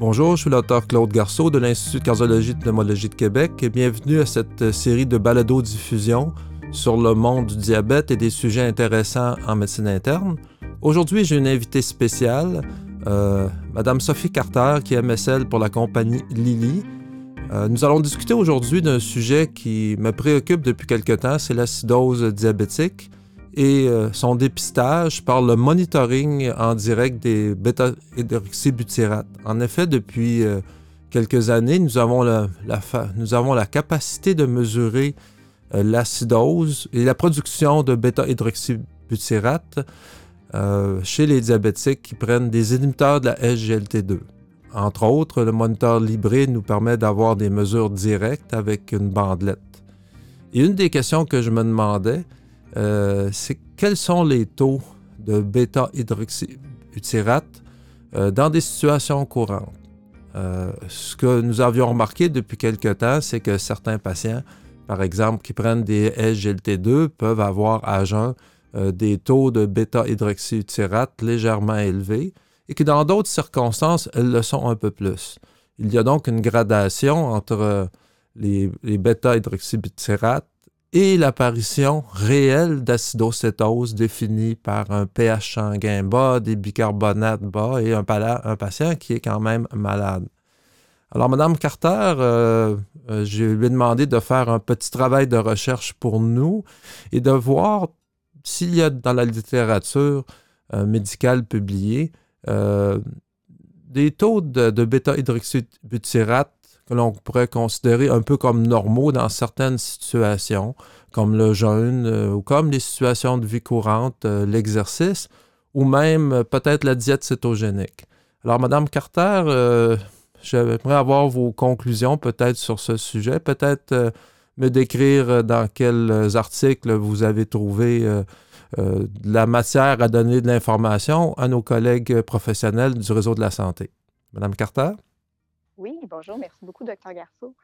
Bonjour, je suis l'auteur Claude Garceau de l'Institut de cardiologie et de pneumologie de Québec et bienvenue à cette série de balado-diffusion sur le monde du diabète et des sujets intéressants en médecine interne. Aujourd'hui, j'ai une invitée spéciale, euh, Madame Sophie Carter, qui est MSL pour la compagnie Lilly. Euh, nous allons discuter aujourd'hui d'un sujet qui me préoccupe depuis quelque temps, c'est l'acidose diabétique et euh, son dépistage par le monitoring en direct des bêta-hydroxybutyrate. En effet, depuis euh, quelques années, nous avons la, capacité de mesurer euh, l'acidose et la production de bêta-hydroxybutyrate chez les diabétiques qui prennent des inhibiteurs de la SGLT2. Entre autres, le moniteur Libre nous permet d'avoir des mesures directes avec une bandelette. Et une des questions que je me demandais, c'est quels sont les taux de bêta-hydroxybutyrate euh, dans des situations courantes? Euh, ce que nous avions remarqué depuis quelque temps, c'est que certains patients, par exemple, qui prennent des SGLT2, peuvent avoir à jeun des taux de bêta-hydroxybutyrate légèrement élevés et que dans d'autres circonstances, elles le sont un peu plus. Il y a donc une gradation entre les, les bêta-hydroxybutyrate et l'apparition réelle d'acidocétose définie par un pH sanguin bas, des bicarbonates bas et un, patient qui est quand même malade. Alors, Mme Carter, euh, euh, je lui ai demandé de faire un petit travail de recherche pour nous et de voir s'il y a dans la littérature euh, médicale publiée des taux de, de bêta-hydroxybutyrate que l'on pourrait considérer un peu comme normaux dans certaines situations, comme le jeûne euh, ou comme les situations de vie courante, euh, l'exercice, ou même euh, peut-être la diète cétogénique. Alors, Madame Carter, j'aimerais avoir vos conclusions peut-être sur ce sujet, peut-être me décrire dans quels articles vous avez trouvé la matière à donner de l'information à nos collègues professionnels du réseau de la santé. Madame Carter? Oui, bonjour, merci beaucoup, docteur Garceau.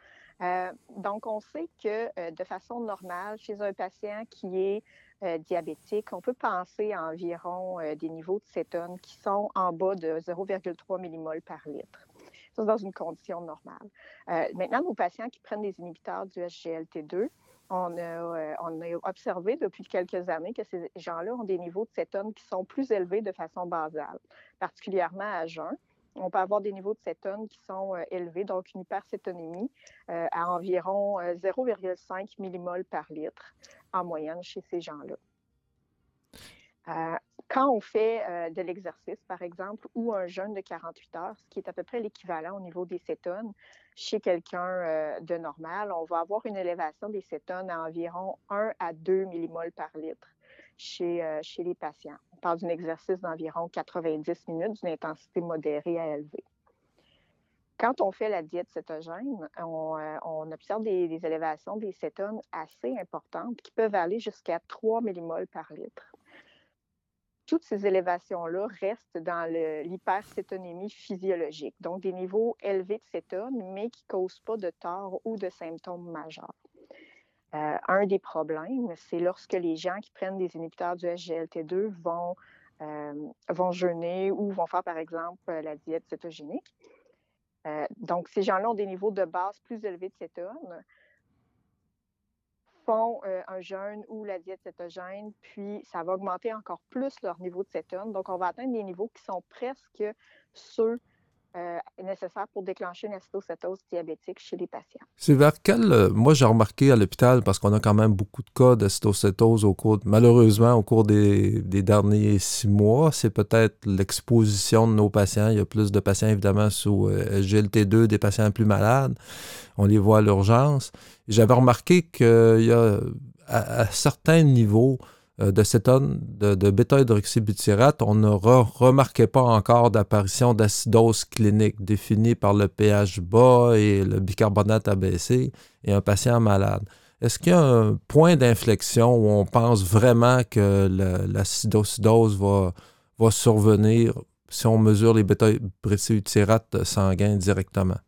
Euh, donc, on sait que euh, de façon normale, chez un patient qui est euh, diabétique, on peut penser à environ des niveaux de cétone qui sont en bas de 0,3 mmol par litre. Ça, c'est dans une condition normale. maintenant, nos patients qui prennent des inhibiteurs du SGLT2, on a, on a, observé depuis quelques années que ces gens-là ont des niveaux de cétone qui sont plus élevés de façon basale, particulièrement à jeun on peut avoir des niveaux de cétone qui sont euh, élevés, donc une hypercétonémie euh, à environ 0,5 euh, mmol par litre en moyenne chez ces gens-là. quand on fait de l'exercice, par exemple, ou un jeûne de 48 heures, ce qui est à peu près l'équivalent au niveau des cétones, chez quelqu'un de normal, on va avoir une élévation des cétones à environ 1 à 2 mmol par litre chez, chez les patients. On parle d'un exercice d'environ 90 minutes d'une intensité modérée à élevée. Quand on fait la diète cétogène, on, euh, observe des, élévations des cétones assez importantes qui peuvent aller jusqu'à 3 mmol par litre. Toutes ces élévations-là restent dans l'hypercétonémie physiologique, donc des niveaux élevés de cétone, mais qui ne causent pas de tort ou de symptômes majeurs. Euh, un des problèmes, c'est lorsque les gens qui prennent des inhibiteurs du SGLT2 vont, euh, vont jeûner ou vont faire, par exemple, la diète cétogénique. Euh, donc, ces gens-là ont des niveaux de base plus élevés de cétone, font un jeûne ou la diète cétogène, puis ça va augmenter encore plus leur niveau de cétone. Donc, on va atteindre des niveaux qui sont presque ceux euh, nécessaire pour déclencher une acétocétose diabétique chez les patients. C'est vers quel. Euh, moi, j'ai remarqué à l'hôpital, parce qu'on a quand même beaucoup de cas d'acétocétose au cours, malheureusement, au cours des, derniers six mois, c'est peut-être l'exposition de nos patients. Il y a plus de patients, évidemment, sous euh, GLT2, des patients plus malades. On les voit à l'urgence. J'avais remarqué qu'il y a, à certains niveaux, de cétone, de, de bêta-hydroxybutyrate, on ne remarquait pas encore d'apparition d'acidose clinique définie par le pH bas et le bicarbonate abaissé et un patient malade. Est-ce qu'il y a un point d'inflexion où on pense vraiment que l'acidose va, survenir si on mesure les bêta-hydroxybutyrates sanguins directement?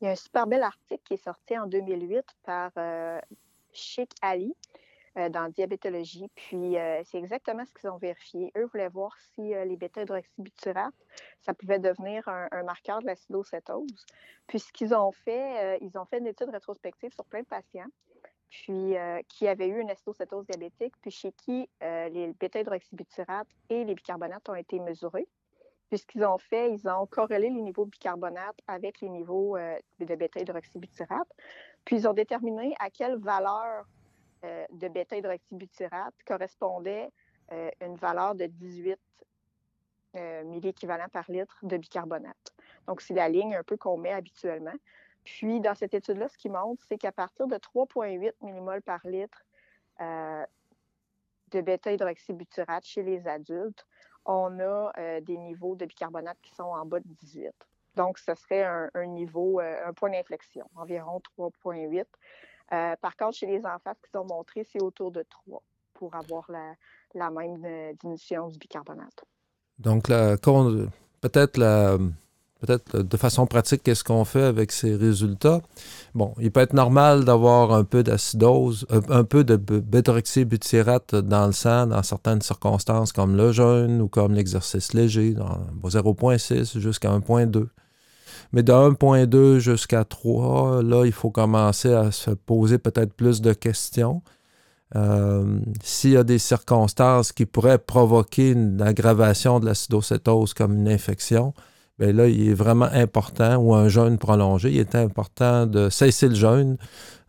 Il y a un super bel article qui est sorti en 2008 par euh, Ali dans diabétologie. Puis c'est exactement ce qu'ils ont vérifié. Eux voulaient voir si les bêta-hydroxybutyrate, ça pouvait devenir un, marqueur de l'acidocétose. Puis ce qu'ils ont fait, ils ont fait une étude rétrospective sur plein de patients puis qui avaient eu une acidocétose diabétique, puis chez qui les bêta-hydroxybutyrate et les bicarbonates ont été mesurés. Puis ce qu'ils ont fait, ils ont corrélé les niveaux de bicarbonate avec les niveaux de bêta-hydroxybutyrate. Puis ils ont déterminé à quelle valeur de bêta-hydroxybutyrate correspondait une valeur de 18 milléquivalents par litre de bicarbonate. Donc, c'est la ligne un peu qu'on met habituellement. Puis, dans cette étude-là, ce qui montre, c'est qu'à partir de 3,8 mmol par litre de bêta-hydroxybutyrate chez les adultes, on a des niveaux de bicarbonate qui sont en bas de 18. Donc, ce serait un, niveau, un point d'inflexion, environ 3,8. Par contre, chez les enfants, ce qu'ils ont montré, c'est autour de 3 pour avoir la, même diminution du bicarbonate. Donc, peut-être de façon pratique, qu'est-ce qu'on fait avec ces résultats? Bon, il peut être normal d'avoir un peu d'acidose, euh, un peu de bétroxybutyrate dans le sang dans certaines circonstances comme le jeûne ou comme l'exercice léger, 0,6 jusqu'à 1,2. Mais de 1,2 jusqu'à 3, là, il faut commencer à se poser peut-être plus de questions. Euh, s'il y a des circonstances qui pourraient provoquer une aggravation de l'acidocétose comme une infection, bien là, il est vraiment important, ou un jeûne prolongé, il est important de cesser le jeûne,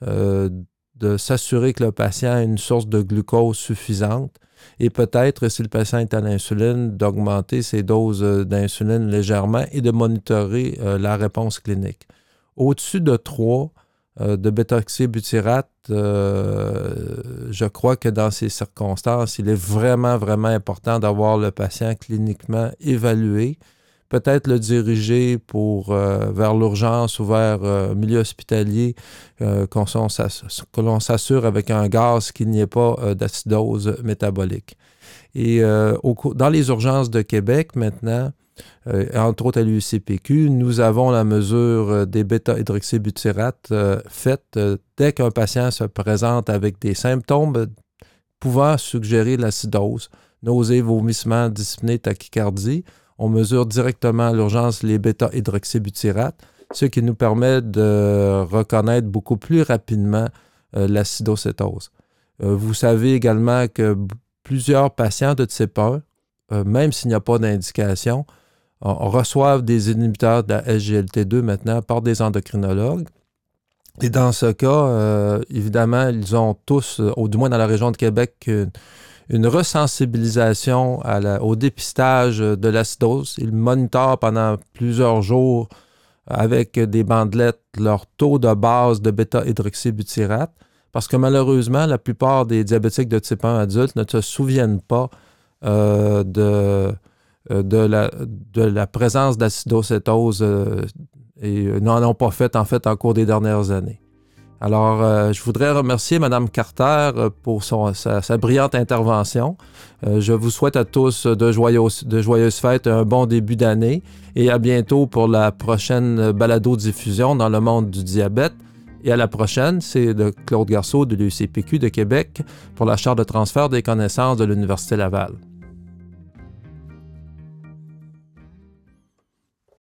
euh, de s'assurer que le patient a une source de glucose suffisante et peut-être, si le patient est à l'insuline, d'augmenter ses doses euh, d'insuline légèrement et de monitorer euh, la réponse clinique. Au-dessus de 3 de bétoxybutyrate, je crois que dans ces circonstances, il est vraiment, vraiment important d'avoir le patient cliniquement évalué peut-être le diriger pour, euh, vers l'urgence ou vers euh, milieu hospitalier, euh, que l'on s'assure avec un gaz qu'il n'y ait pas d'acidose métabolique. Et dans les urgences de Québec maintenant, entre autres à l'UCPQ, nous avons la mesure des bêta-hydroxybutyrate faite dès qu'un patient se présente avec des symptômes pouvant suggérer l'acidose, nausées, vomissements, dyspnée, tachycardie on mesure directement à l'urgence les bêta-hydroxybutyrate, ce qui nous permet de reconnaître beaucoup plus rapidement euh, l'acidocétose. Euh, vous savez également que plusieurs patients de type 1, euh, même s'il n'y a pas d'indication, reçoivent des inhibiteurs de la SGLT2 maintenant par des endocrinologues. Et dans ce cas, évidemment, ils ont tous, au du moins dans la région de Québec, resensibilisation au dépistage de l'acidose. Ils monitorent pendant plusieurs jours avec des bandelettes leur taux de base de bêta-hydroxybutyrate parce que malheureusement, la plupart des diabétiques de type 1 adultes ne se souviennent pas euh, de, euh, de, la, présence d'acidocétose euh, et n'en ont pas fait en fait en cours des dernières années. Alors, euh, je voudrais remercier Mme Carter euh, pour sa, brillante intervention. Euh, je vous souhaite à tous de de joyeuses fêtes, un bon début d'année et à bientôt pour la prochaine balado-diffusion dans le monde du diabète. Et à la prochaine, c'est de Claude Garceau de l'UCPQ de Québec pour la charte de transfert des connaissances de l'Université Laval.